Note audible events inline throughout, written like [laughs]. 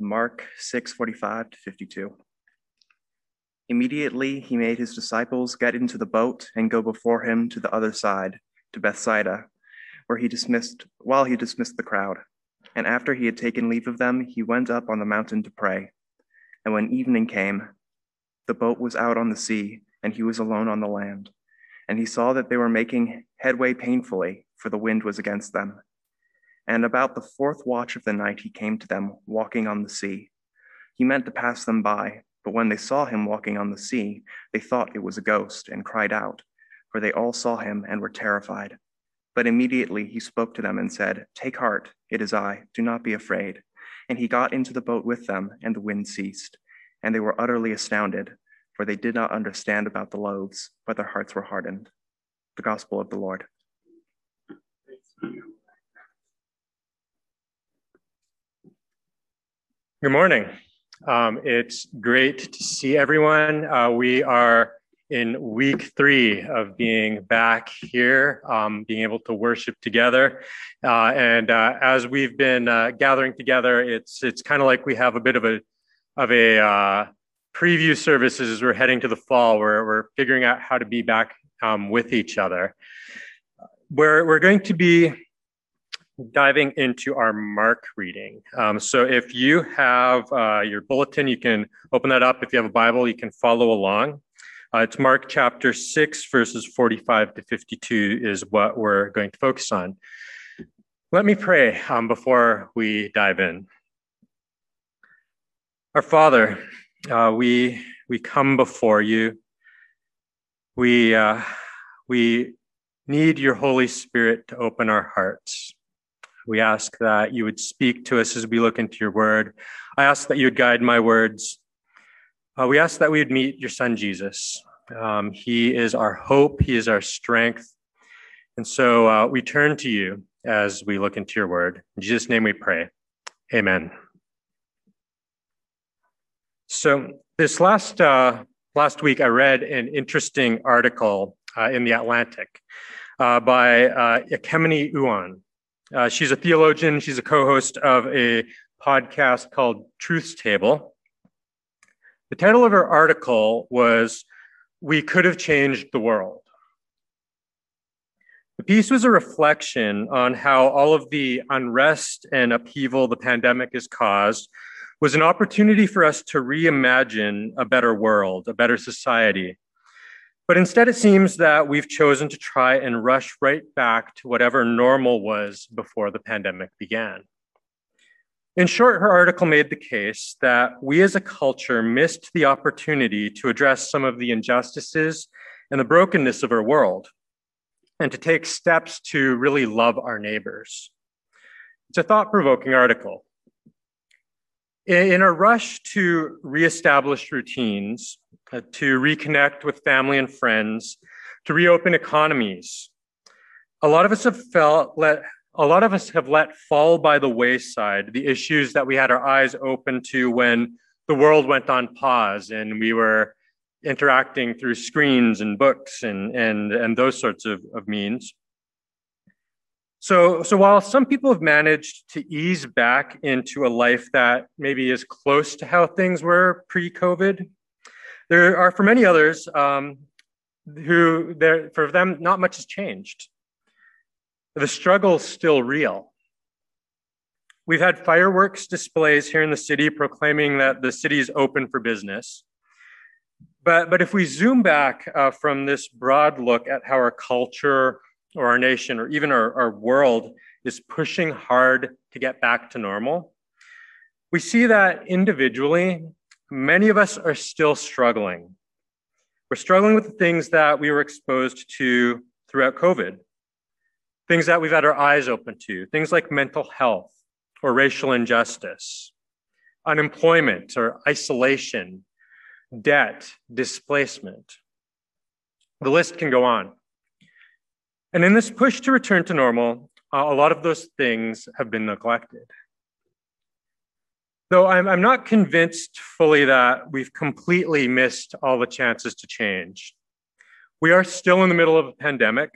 Mark 6:45 to 52. Immediately he made his disciples get into the boat and go before him to the other side, to Bethsaida, where he dismissed while he dismissed the crowd. And after he had taken leave of them, he went up on the mountain to pray. And when evening came, the boat was out on the sea, and he was alone on the land. And he saw that they were making headway painfully, for the wind was against them. And about the fourth watch of the night he came to them, walking on the sea. He meant to pass them by but when they saw him walking on the sea, they thought it was a ghost and cried out, for they all saw him and were terrified. But immediately he spoke to them and said, Take heart, it is I, do not be afraid. And he got into the boat with them, and the wind ceased. And they were utterly astounded, for they did not understand about the loaves, but their hearts were hardened. The Gospel of the Lord. Good morning. Um, it's great to see everyone. Uh, we are in week three of being back here, um, being able to worship together. Uh, and uh, as we've been uh, gathering together, it's it's kind of like we have a bit of a of a uh, preview services as we're heading to the fall, where we're figuring out how to be back um, with each other. We're we're going to be diving into our Mark reading. Um, so if you have uh, your bulletin, you can open that up. If you have a Bible, you can follow along. Uh, it's Mark chapter 6, verses 45 to 52 is what we're going to focus on. Let me pray um, before we dive in. Our Father, uh, we, we come before you. We, uh, we need your Holy Spirit to open our hearts. We ask that you would speak to us as we look into your word. I ask that you would guide my words. Uh, we ask that we would meet your son, Jesus. Um, he is our hope, he is our strength. And so uh, we turn to you as we look into your word. In Jesus' name we pray. Amen. So this last uh, last week, I read an interesting article uh, in the Atlantic uh, by uh, Ekemini Uwan. Uh, she's a theologian. She's a co host of a podcast called Truth's Table. The title of her article was We Could Have Changed the World. The piece was a reflection on how all of the unrest and upheaval the pandemic has caused was an opportunity for us to reimagine a better world, a better society, but instead, it seems that we've chosen to try and rush right back to whatever normal was before the pandemic began. In short, her article made the case that we as a culture missed the opportunity to address some of the injustices and the brokenness of our world and to take steps to really love our neighbors. It's a thought provoking article. In a rush to reestablish routines, Uh, to reconnect with family and friends, to reopen economies. A lot of us have felt let a lot of us have let fall by the wayside the issues that we had our eyes open to when the world went on pause and we were interacting through screens and books and and and those sorts of, of means. So, so while some people have managed to ease back into a life that maybe is close to how things were pre-COVID, there are for many others um, who, there, for them, not much has changed. The struggle is still real. We've had fireworks displays here in the city proclaiming that the city is open for business. But, but if we zoom back uh, from this broad look at how our culture or our nation or even our, our world is pushing hard to get back to normal, we see that individually many of us are still struggling. We're struggling with the things that we were exposed to throughout COVID, things that we've had our eyes open to, things like mental health or racial injustice, unemployment or isolation, debt, displacement. The list can go on. And in this push to return to normal, uh, a lot of those things have been neglected. Though I'm, I'm not convinced fully that we've completely missed all the chances to change. We are still in the middle of a pandemic.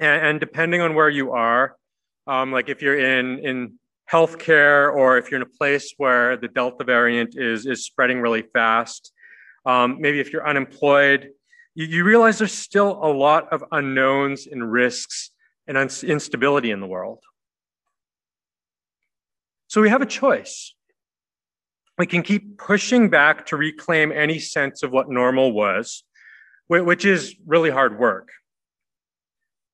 And, and depending on where you are, um, like if you're in, in healthcare, or if you're in a place where the Delta variant is, is spreading really fast, um, maybe if you're unemployed, you, you, realize there's still a lot of unknowns and risks and instability in the world. So we have a choice. We can keep pushing back to reclaim any sense of what normal was, which is really hard work.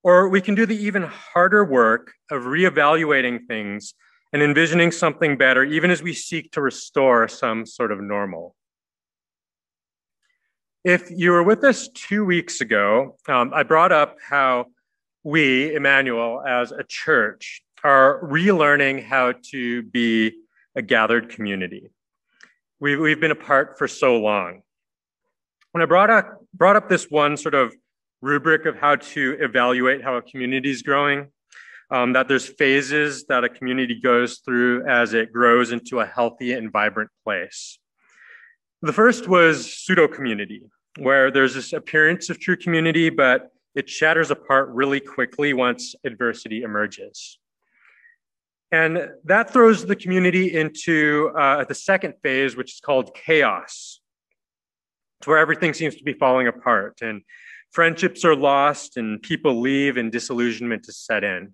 Or we can do the even harder work of reevaluating things and envisioning something better, even as we seek to restore some sort of normal. If you were with us two weeks ago, um, I brought up how we, Emmanuel, as a church, are relearning how to be a gathered community. We've, we've been apart for so long. When I brought up, brought up this one sort of rubric of how to evaluate how a community is growing, um, that there's phases that a community goes through as it grows into a healthy and vibrant place. The first was pseudo community, where there's this appearance of true community, but it shatters apart really quickly once adversity emerges. And that throws the community into uh, the second phase, which is called chaos. It's where everything seems to be falling apart and friendships are lost and people leave and disillusionment is set in.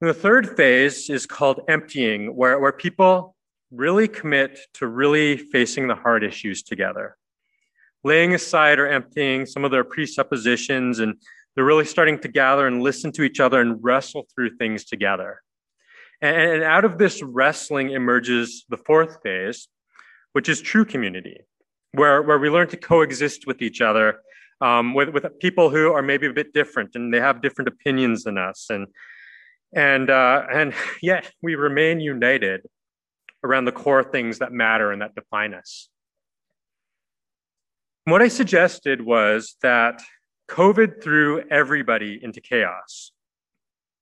And the third phase is called emptying, where, where people really commit to really facing the hard issues together, laying aside or emptying some of their presuppositions, and they're really starting to gather and listen to each other and wrestle through things together. And out of this wrestling emerges the fourth phase, which is true community, where, where we learn to coexist with each other, um, with, with people who are maybe a bit different and they have different opinions than us. And, and, uh, and [laughs] yet we remain united around the core things that matter and that define us. what I suggested was that COVID threw everybody into chaos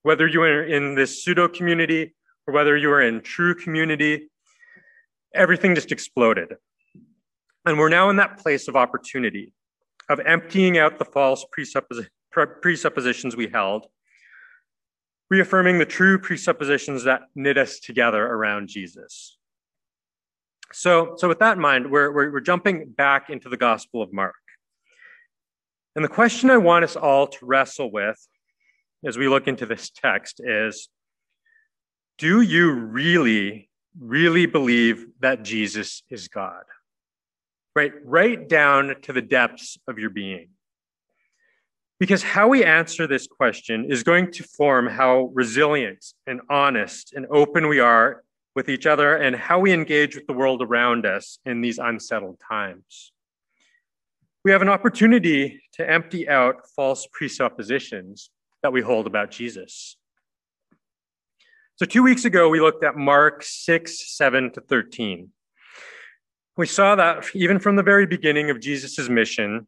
whether you are in this pseudo community or whether you are in true community, everything just exploded. And we're now in that place of opportunity, of emptying out the false presuppos- presuppositions we held, reaffirming the true presuppositions that knit us together around Jesus. So, so with that in mind, we're, we're, we're jumping back into the Gospel of Mark. And the question I want us all to wrestle with as we look into this text is do you really, really believe that Jesus is God? Right, right down to the depths of your being. Because how we answer this question is going to form how resilient and honest and open we are with each other and how we engage with the world around us in these unsettled times. We have an opportunity to empty out false presuppositions that we hold about Jesus. So, two weeks ago, we looked at Mark 6, 7 to 13. We saw that even from the very beginning of Jesus' mission,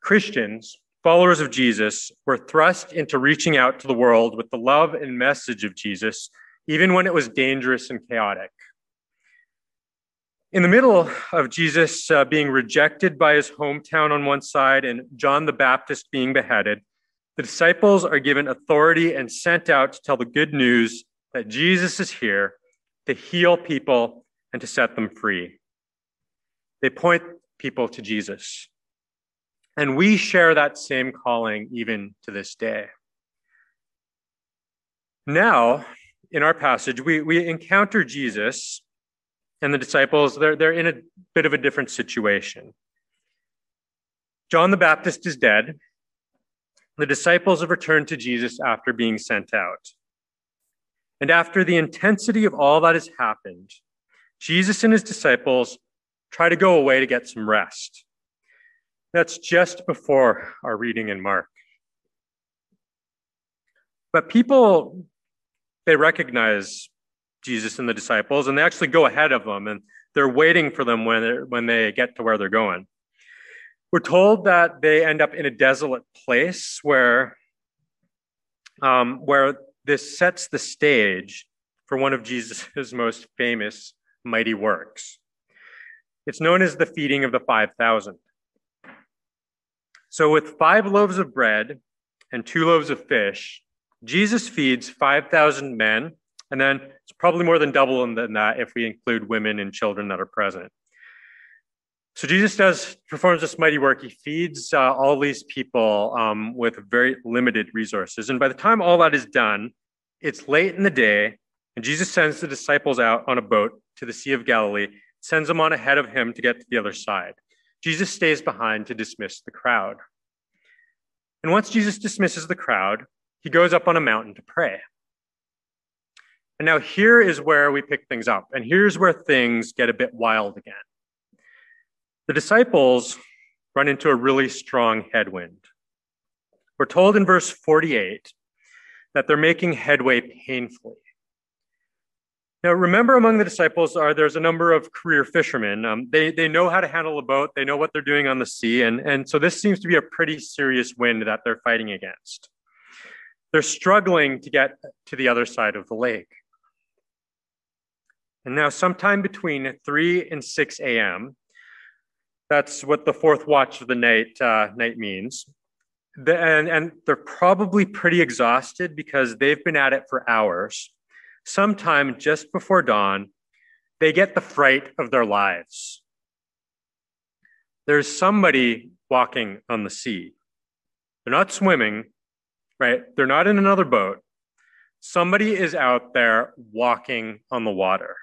Christians, followers of Jesus, were thrust into reaching out to the world with the love and message of Jesus, even when it was dangerous and chaotic. In the middle of Jesus uh, being rejected by his hometown on one side and John the Baptist being beheaded, the disciples are given authority and sent out to tell the good news that Jesus is here to heal people and to set them free. They point people to Jesus. And we share that same calling even to this day. Now, in our passage, we, we encounter Jesus and the disciples. They're, they're in a bit of a different situation. John the Baptist is dead. The disciples have returned to Jesus after being sent out. And after the intensity of all that has happened, Jesus and his disciples try to go away to get some rest. That's just before our reading in Mark. But people, they recognize Jesus and the disciples, and they actually go ahead of them, and they're waiting for them when, when they get to where they're going. We're told that they end up in a desolate place where, um, where this sets the stage for one of Jesus' [laughs] most famous mighty works. It's known as the feeding of the 5,000. So, with five loaves of bread and two loaves of fish, Jesus feeds 5,000 men And then it's probably more than double than that if we include women and children that are present. So Jesus does performs this mighty work. He feeds uh, all these people um, with very limited resources, and by the time all that is done, it's late in the day, and Jesus sends the disciples out on a boat to the Sea of Galilee, sends them on ahead of him to get to the other side. Jesus stays behind to dismiss the crowd. And once Jesus dismisses the crowd, he goes up on a mountain to pray. And now here is where we pick things up, and here's where things get a bit wild again. The disciples run into a really strong headwind. We're told in verse 48 that they're making headway painfully. Now, remember, among the disciples are there's a number of career fishermen. Um, they they know how to handle a boat. They know what they're doing on the sea, and and so this seems to be a pretty serious wind that they're fighting against. They're struggling to get to the other side of the lake. And now, sometime between 3 and 6 a.m., that's what the fourth watch of the night uh, night means. The, and, and they're probably pretty exhausted because they've been at it for hours. Sometime just before dawn, they get the fright of their lives. There's somebody walking on the sea. They're not swimming, right? They're not in another boat. Somebody is out there walking on the water.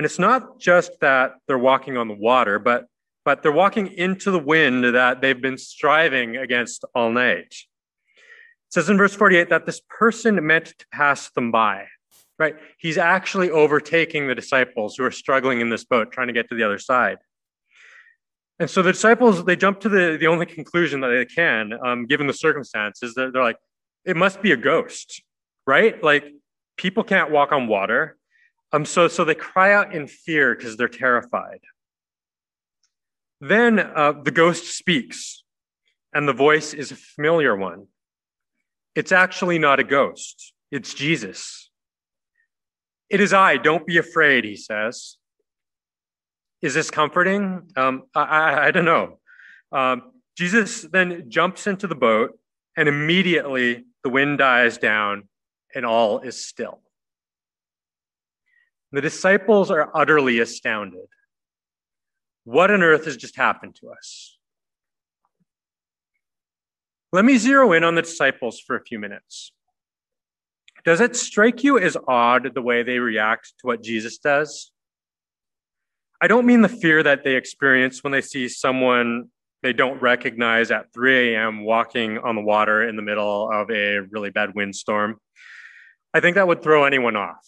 And it's not just that they're walking on the water, but, but they're walking into the wind that they've been striving against all night. It says in verse 48 that this person meant to pass them by, right? He's actually overtaking the disciples who are struggling in this boat, trying to get to the other side. And so the disciples, they jump to the, the only conclusion that they can, um, given the circumstances. They're, they're like, it must be a ghost, right? Like, people can't walk on water. Um, so, so they cry out in fear because they're terrified. Then uh, the ghost speaks, and the voice is a familiar one. It's actually not a ghost, it's Jesus. It is I, don't be afraid, he says. Is this comforting? Um, I, I, I, don't know. Um, Jesus then jumps into the boat, and immediately the wind dies down and all is still. The disciples are utterly astounded. What on earth has just happened to us? Let me zero in on the disciples for a few minutes. Does it strike you as odd the way they react to what Jesus does? I don't mean the fear that they experience when they see someone they don't recognize at 3 a.m. walking on the water in the middle of a really bad windstorm. I think that would throw anyone off.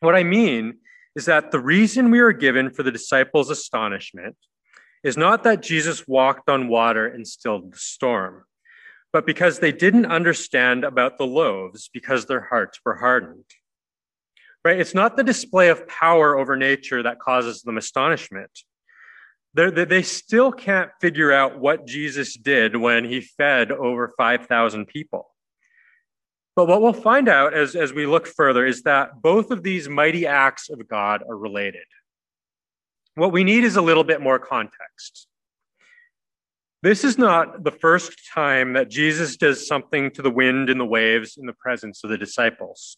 What I mean is that the reason we are given for the disciples' astonishment is not that Jesus walked on water and stilled the storm, but because they didn't understand about the loaves because their hearts were hardened. Right? It's not the display of power over nature that causes them astonishment. They're, they still can't figure out what Jesus did when he fed over 5,000 people. But what we'll find out as, as we look further is that both of these mighty acts of God are related. What we need is a little bit more context. This is not the first time that Jesus does something to the wind and the waves in the presence of the disciples.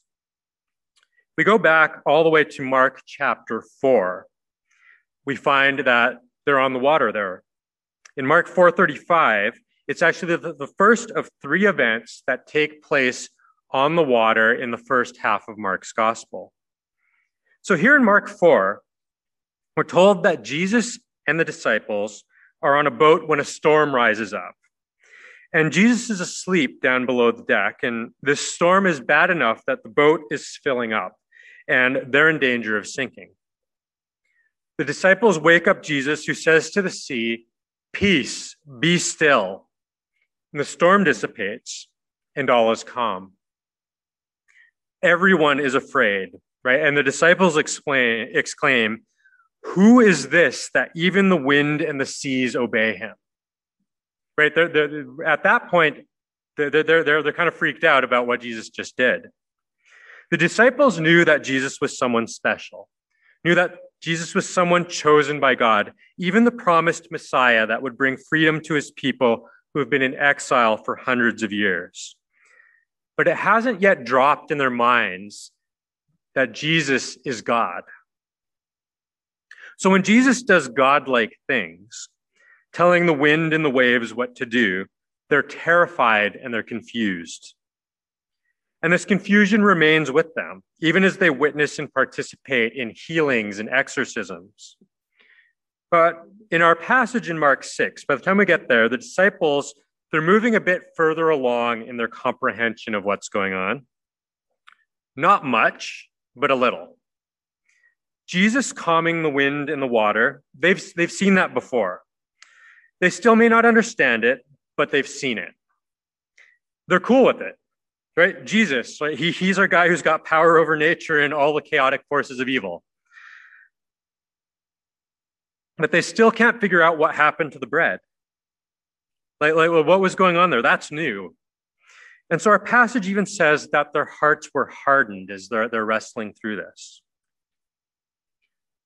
We go back all the way to Mark chapter 4. We find that they're on the water there. In Mark 4:35, it's actually the, the first of three events that take place on the water in the first half of Mark's gospel. So here in Mark 4, we're told that Jesus and the disciples are on a boat when a storm rises up. And Jesus is asleep down below the deck, and this storm is bad enough that the boat is filling up and they're in danger of sinking. The disciples wake up Jesus, who says to the sea, Peace, be still. And the storm dissipates, and all is calm everyone is afraid, right? And the disciples explain, exclaim, Who is this that even the wind and the seas obey him? Right? They're, they're, at that point, they're, they're, they're, they're kind of freaked out about what Jesus just did. The disciples knew that Jesus was someone special, knew that Jesus was someone chosen by God, even the promised Messiah that would bring freedom to his people who have been in exile for hundreds of years. But it hasn't yet dropped in their minds that Jesus is God. So when Jesus does godlike things, telling the wind and the waves what to do, they're terrified and they're confused. And this confusion remains with them, even as they witness and participate in healings and exorcisms. But in our passage in Mark 6, by the time we get there, the disciples, they're moving a bit further along in their comprehension of what's going on. Not much, but a little. Jesus calming the wind and the water, they've, they've seen that before. They still may not understand it, but they've seen it. They're cool with it, right? Jesus, right? He, he's our guy who's got power over nature and all the chaotic forces of evil. But they still can't figure out what happened to the bread. Like, like what was going on there? That's new. And so our passage even says that their hearts were hardened as they're, they're wrestling through this.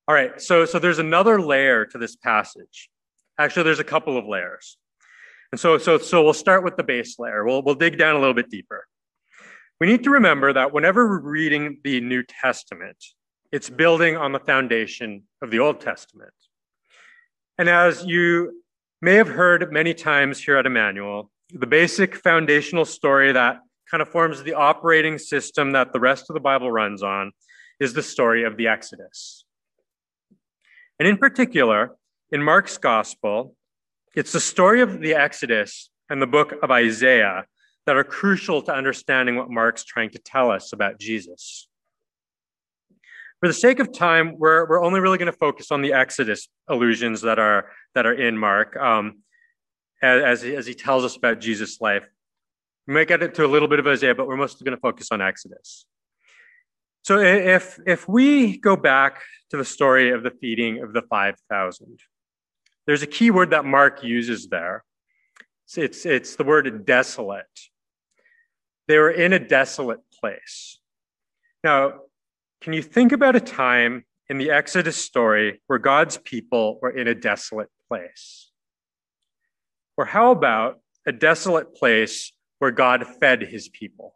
All right, so, so there's another layer to this passage. Actually, there's a couple of layers. And so, so, so we'll start with the base layer. We'll, we'll dig down a little bit deeper. We need to remember that whenever we're reading the New Testament, it's building on the foundation of the Old Testament. And as you may have heard many times here at Emmanuel, the basic foundational story that kind of forms the operating system that the rest of the Bible runs on is the story of the Exodus. And in particular, in Mark's gospel, it's the story of the Exodus and the book of Isaiah that are crucial to understanding what Mark's trying to tell us about Jesus. For the sake of time, we're, we're only really going to focus on the Exodus allusions that are, that are in Mark. Um, as, as he tells us about Jesus' life. We might get into a little bit of Isaiah, but we're mostly going to focus on Exodus. So if, if we go back to the story of the feeding of the 5,000, there's a key word that Mark uses there. It's, it's, it's the word desolate. They were in a desolate place. Now, can you think about a time in the Exodus story where God's people were in a desolate place? Or how about a desolate place where God fed his people?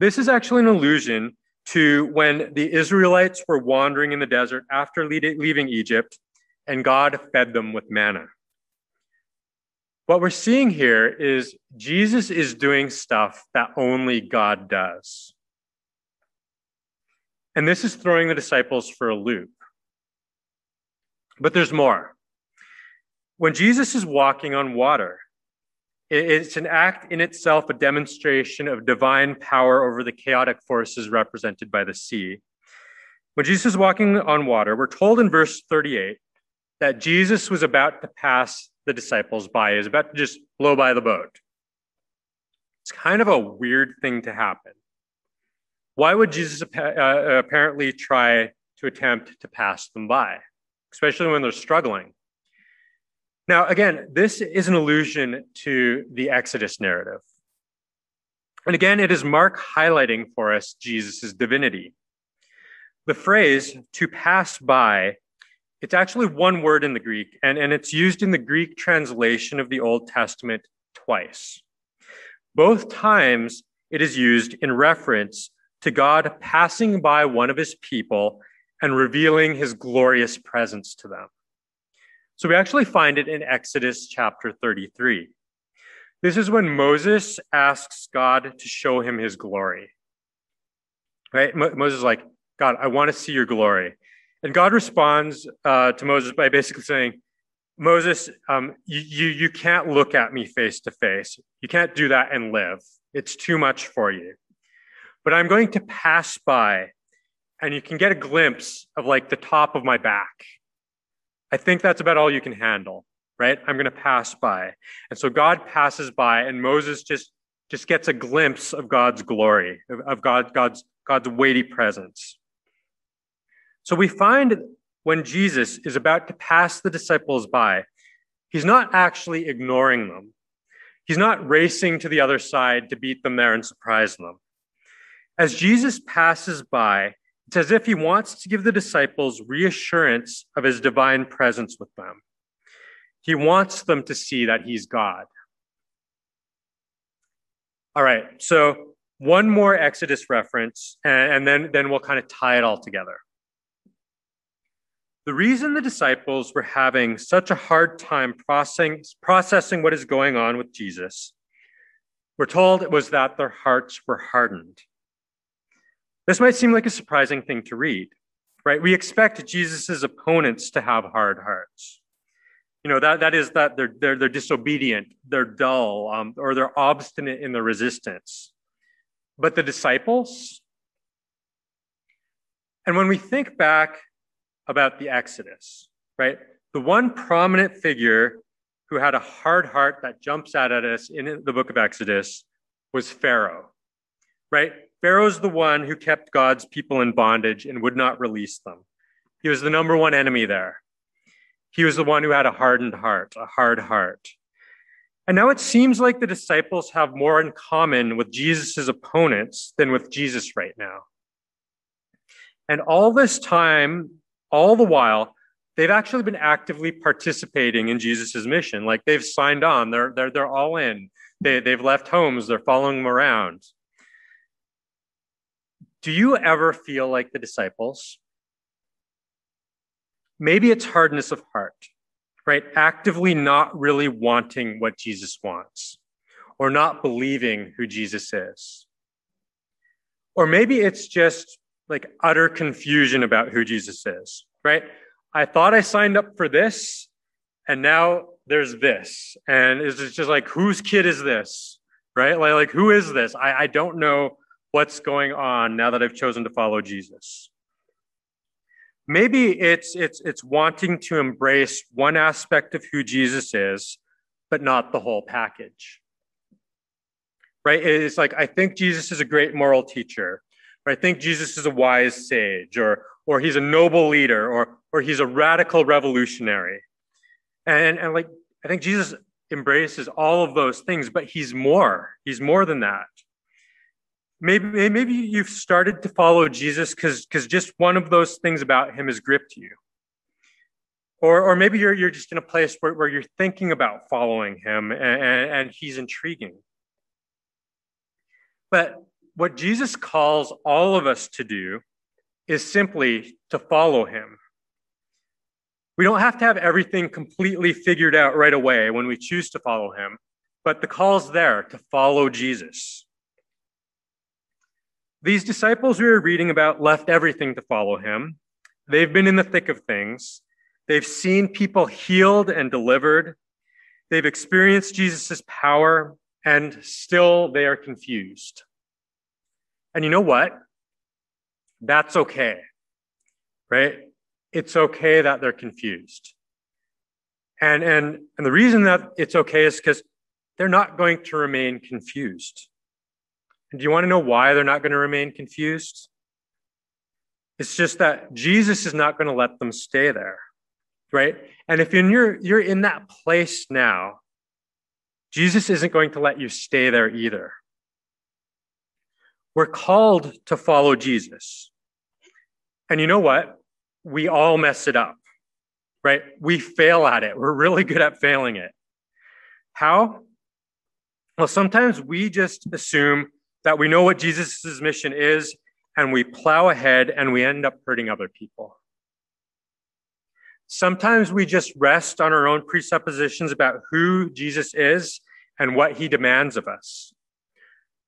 This is actually an allusion to when the Israelites were wandering in the desert after leaving Egypt and God fed them with manna. What we're seeing here is Jesus is doing stuff that only God does. And this is throwing the disciples for a loop. But there's more. When Jesus is walking on water, it's an act in itself, a demonstration of divine power over the chaotic forces represented by the sea. When Jesus is walking on water, we're told in verse 38 that Jesus was about to pass the disciples by, he was about to just blow by the boat. It's kind of a weird thing to happen. Why would Jesus uh, apparently try to attempt to pass them by, especially when they're struggling? Now, again, this is an allusion to the Exodus narrative. And again, it is Mark highlighting for us Jesus' divinity. The phrase to pass by, it's actually one word in the Greek, and, and it's used in the Greek translation of the Old Testament twice. Both times it is used in reference to God passing by one of his people and revealing his glorious presence to them. So we actually find it in Exodus chapter 33. This is when Moses asks God to show him his glory. Right? Mo- Moses is like, God, I want to see your glory. And God responds uh, to Moses by basically saying, Moses, um, you, you, you can't look at me face to face. You can't do that and live. It's too much for you. But I'm going to pass by and you can get a glimpse of like the top of my back I think that's about all you can handle, right? I'm going to pass by. And so God passes by and Moses just just gets a glimpse of God's glory, of, of God, God's, God's weighty presence. So we find when Jesus is about to pass the disciples by, he's not actually ignoring them. He's not racing to the other side to beat them there and surprise them. As Jesus passes by, it's as if he wants to give the disciples reassurance of his divine presence with them. He wants them to see that he's God. All right, so one more Exodus reference, and, then, then we'll kind of tie it all together. The reason the disciples were having such a hard time processing, processing what is going on with Jesus, we're told it was that their hearts were hardened. This might seem like a surprising thing to read, right? We expect Jesus' opponents to have hard hearts. You know, that, that is that they're, they're, they're disobedient, they're dull, um, or they're obstinate in their resistance. But the disciples, and when we think back about the Exodus, right? The one prominent figure who had a hard heart that jumps out at us in the book of Exodus was Pharaoh, right? Pharaoh's the one who kept God's people in bondage and would not release them. He was the number one enemy there. He was the one who had a hardened heart, a hard heart. And now it seems like the disciples have more in common with Jesus' opponents than with Jesus right now. And all this time, all the while, they've actually been actively participating in Jesus' mission. Like they've signed on, they're, they're, they're all in. They, they've left homes, they're following him around. Do you ever feel like the disciples? Maybe it's hardness of heart, right? Actively not really wanting what Jesus wants or not believing who Jesus is. Or maybe it's just like utter confusion about who Jesus is, right? I thought I signed up for this, and now there's this. And it's just like, whose kid is this? Right? Like, like who is this? I, I don't know what's going on now that I've chosen to follow Jesus. Maybe it's it's it's wanting to embrace one aspect of who Jesus is, but not the whole package. Right? It's like I think Jesus is a great moral teacher. Or I think Jesus is a wise sage, or, or he's a noble leader, or, or he's a radical revolutionary. And, and like, I think Jesus embraces all of those things, but he's more. He's more than that. Maybe, maybe you've started to follow Jesus because because just one of those things about him has gripped you. Or, or maybe you're, you're just in a place where, where you're thinking about following him and, and, and he's intriguing. But what Jesus calls all of us to do is simply to follow him. We don't have to have everything completely figured out right away when we choose to follow him, but the call's there to follow Jesus. These disciples we were reading about left everything to follow him. They've been in the thick of things. They've seen people healed and delivered. They've experienced Jesus' power, and still they are confused. And you know what? That's okay, right? It's okay that they're confused. And, and, and the reason that it's okay is because they're not going to remain confused. And do you want to know why they're not going to remain confused? It's just that Jesus is not going to let them stay there, right? And if you're, you're in that place now, Jesus isn't going to let you stay there either. We're called to follow Jesus. And you know what? We all mess it up, right? We fail at it. We're really good at failing it. How? Well, sometimes we just assume that we know what Jesus' mission is and we plow ahead and we end up hurting other people. Sometimes we just rest on our own presuppositions about who Jesus is and what he demands of us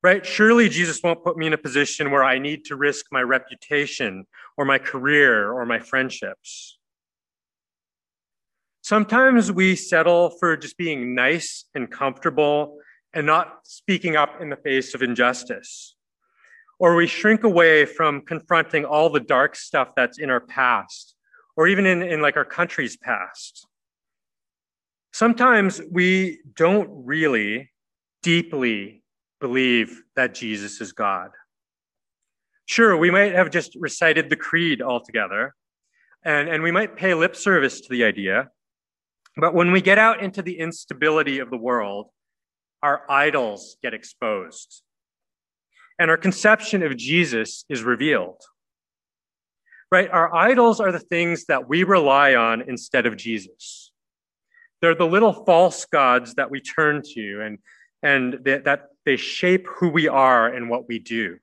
right? Surely Jesus won't put me in a position where I need to risk my reputation or my career or my friendships. Sometimes we settle for just being nice and comfortable and not speaking up in the face of injustice. Or we shrink away from confronting all the dark stuff that's in our past, or even in, in like our country's past. Sometimes we don't really deeply believe that Jesus is God. Sure, we might have just recited the creed altogether, and, and we might pay lip service to the idea, but when we get out into the instability of the world, our idols get exposed, and our conception of Jesus is revealed. Right? Our idols are the things that we rely on instead of Jesus. They're the little false gods that we turn to and, and that, they shape who we are and what we do.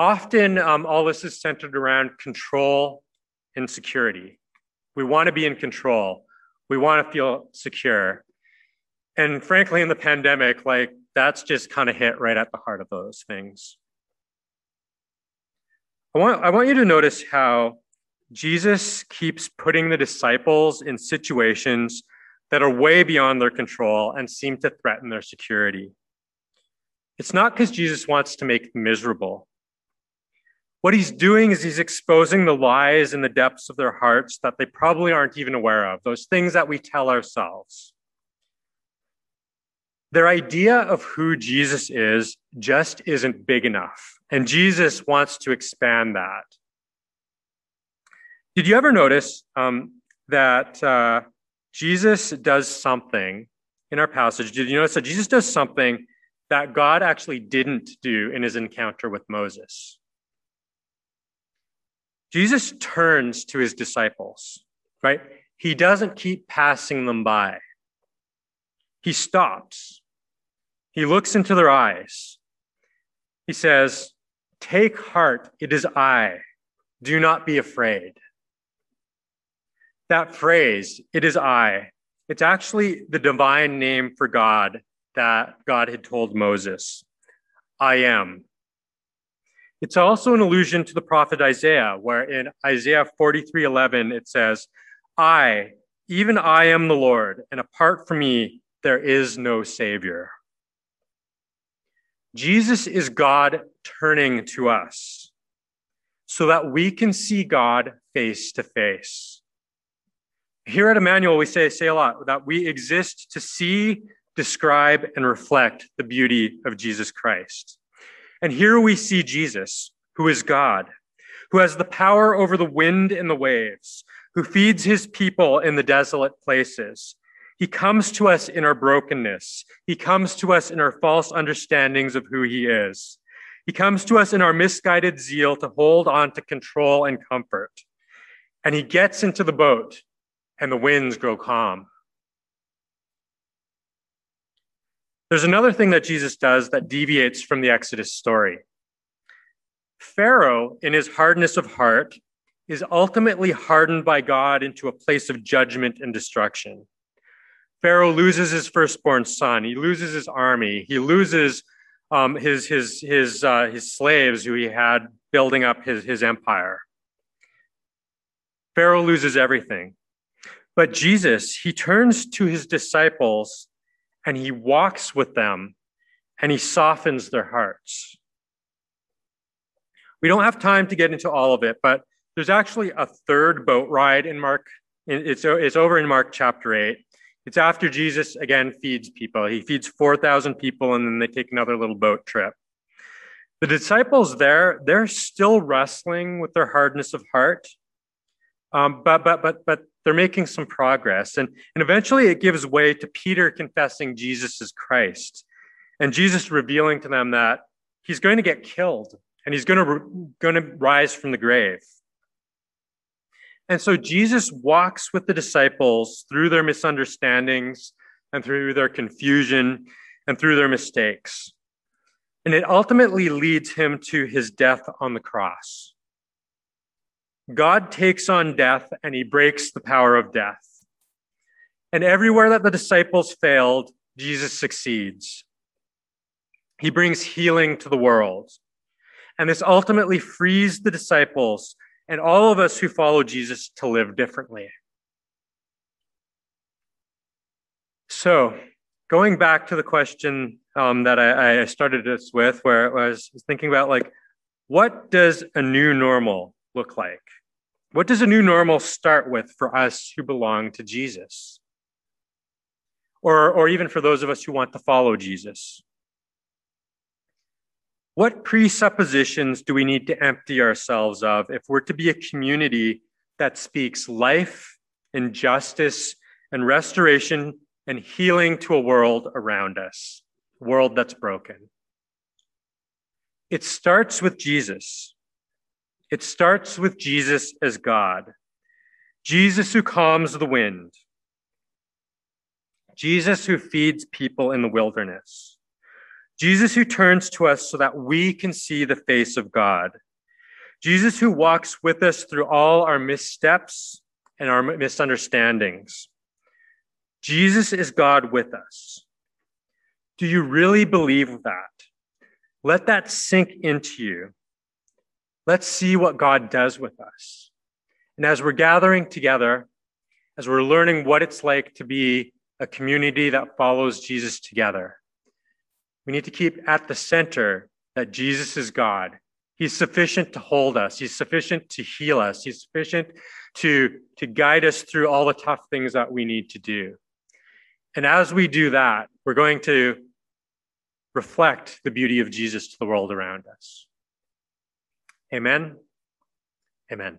Often, um, all this is centered around control and security. We want to be in control. We want to feel secure. And frankly, in the pandemic, like that's just kind of hit right at the heart of those things. I want, I want you to notice how Jesus keeps putting the disciples in situations that are way beyond their control and seem to threaten their security. It's not because Jesus wants to make them miserable. What he's doing is he's exposing the lies in the depths of their hearts that they probably aren't even aware of, those things that we tell ourselves. Their idea of who Jesus is just isn't big enough, and Jesus wants to expand that. Did you ever notice um, that uh, Jesus does something in our passage? Did you notice that Jesus does something that God actually didn't do in his encounter with Moses? Jesus turns to his disciples, right? He doesn't keep passing them by. He stops. He looks into their eyes. He says, Take heart, it is I. Do not be afraid that phrase, it is I, it's actually the divine name for God that God had told Moses I am. It's also an allusion to the prophet Isaiah, where in Isaiah 43 11, it says, I, even I am the Lord, and apart from me, there is no Savior. Jesus is God turning to us so that we can see God face to face. Here at Emmanuel, we say, say a lot that we exist to see, describe, and reflect the beauty of Jesus Christ. And here we see Jesus, who is God, who has the power over the wind and the waves, who feeds his people in the desolate places. He comes to us in our brokenness. He comes to us in our false understandings of who he is. He comes to us in our misguided zeal to hold on to control and comfort. And he gets into the boat and the winds grow calm. There's another thing that Jesus does that deviates from the Exodus story. Pharaoh, in his hardness of heart, is ultimately hardened by God into a place of judgment and destruction. Pharaoh loses his firstborn son. He loses his army. He loses um, his his his uh, his slaves who he had building up his his empire. Pharaoh loses everything. But Jesus, he turns to his disciples and he walks with them and he softens their hearts. We don't have time to get into all of it, but there's actually a third boat ride in Mark. It's, it's over in Mark chapter 8. It's after Jesus again feeds people. He feeds 4,000 people and then they take another little boat trip. The disciples there, they're still wrestling with their hardness of heart. Um, but, but, but, but they're making some progress. And, and eventually it gives way to Peter confessing Jesus is Christ and Jesus revealing to them that he's going to get killed and he's going to, going to rise from the grave. And so Jesus walks with the disciples through their misunderstandings and through their confusion and through their mistakes. And it ultimately leads him to his death on the cross. God takes on death and he breaks the power of death. And everywhere that the disciples failed, Jesus succeeds. He brings healing to the world. And this ultimately frees the disciples and all of us who follow Jesus to live differently. So, going back to the question um, that I, I started this with, where I was thinking about, like, what does a new normal look like? What does a new normal start with for us who belong to Jesus? Or, or even for those of us who want to follow Jesus? What presuppositions do we need to empty ourselves of if we're to be a community that speaks life and justice and restoration and healing to a world around us, a world that's broken? It starts with Jesus. It starts with Jesus as God, Jesus who calms the wind, Jesus who feeds people in the wilderness, Jesus who turns to us so that we can see the face of God. Jesus who walks with us through all our missteps and our misunderstandings. Jesus is God with us. Do you really believe that? Let that sink into you. Let's see what God does with us. And as we're gathering together, as we're learning what it's like to be a community that follows Jesus together, we need to keep at the center that Jesus is God. He's sufficient to hold us. He's sufficient to heal us. He's sufficient to, to guide us through all the tough things that we need to do. And as we do that, we're going to reflect the beauty of Jesus to the world around us. Amen. Amen.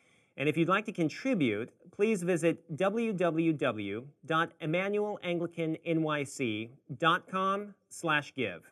And if you'd like to contribute, please visit www.emmanuelanglicannyc.com slash give.